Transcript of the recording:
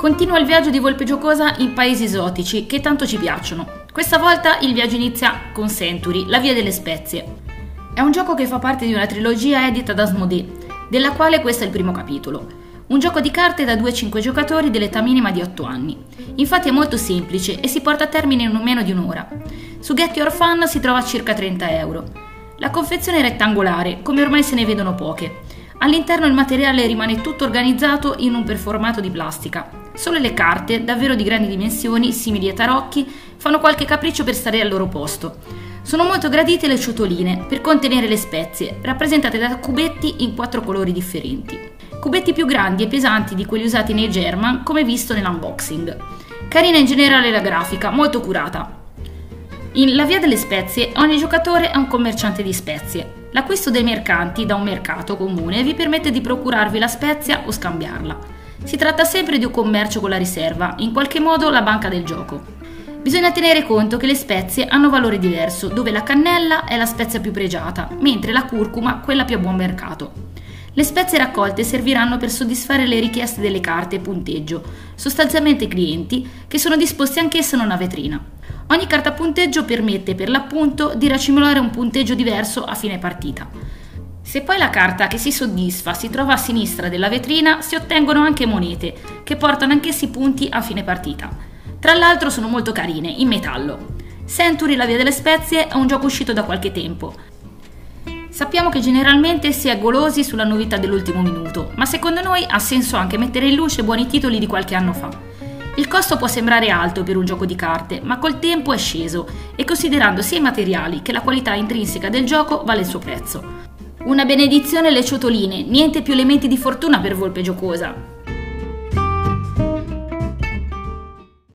Continua il viaggio di Volpe Giocosa in paesi esotici che tanto ci piacciono. Questa volta il viaggio inizia con Century, la via delle spezie. È un gioco che fa parte di una trilogia edita da Asmodee, della quale questo è il primo capitolo. Un gioco di carte da 2-5 giocatori dell'età minima di 8 anni. Infatti è molto semplice e si porta a termine in meno di un'ora. Su Get Your Fun si trova a circa 30 euro. La confezione è rettangolare, come ormai se ne vedono poche. All'interno il materiale rimane tutto organizzato in un performato di plastica, Solo le carte, davvero di grandi dimensioni, simili a tarocchi, fanno qualche capriccio per stare al loro posto. Sono molto gradite le ciotoline, per contenere le spezie, rappresentate da cubetti in quattro colori differenti. Cubetti più grandi e pesanti di quelli usati nei German, come visto nell'unboxing. Carina in generale la grafica, molto curata. In La Via delle Spezie ogni giocatore è un commerciante di spezie. L'acquisto dei mercanti da un mercato comune vi permette di procurarvi la spezia o scambiarla. Si tratta sempre di un commercio con la riserva, in qualche modo la banca del gioco. Bisogna tenere conto che le spezie hanno valore diverso, dove la cannella è la spezia più pregiata, mentre la curcuma quella più a buon mercato. Le spezie raccolte serviranno per soddisfare le richieste delle carte e punteggio, sostanzialmente clienti che sono disposti anch'esse a una vetrina. Ogni carta punteggio permette per l'appunto di racimolare un punteggio diverso a fine partita. Se poi la carta che si soddisfa si trova a sinistra della vetrina, si ottengono anche monete, che portano anch'essi punti a fine partita. Tra l'altro sono molto carine, in metallo. Century, la via delle spezie, è un gioco uscito da qualche tempo. Sappiamo che generalmente si è golosi sulla novità dell'ultimo minuto, ma secondo noi ha senso anche mettere in luce buoni titoli di qualche anno fa. Il costo può sembrare alto per un gioco di carte, ma col tempo è sceso e considerando sia i materiali che la qualità intrinseca del gioco vale il suo prezzo. Una benedizione le ciotoline, niente più elementi di fortuna per Volpe Giocosa.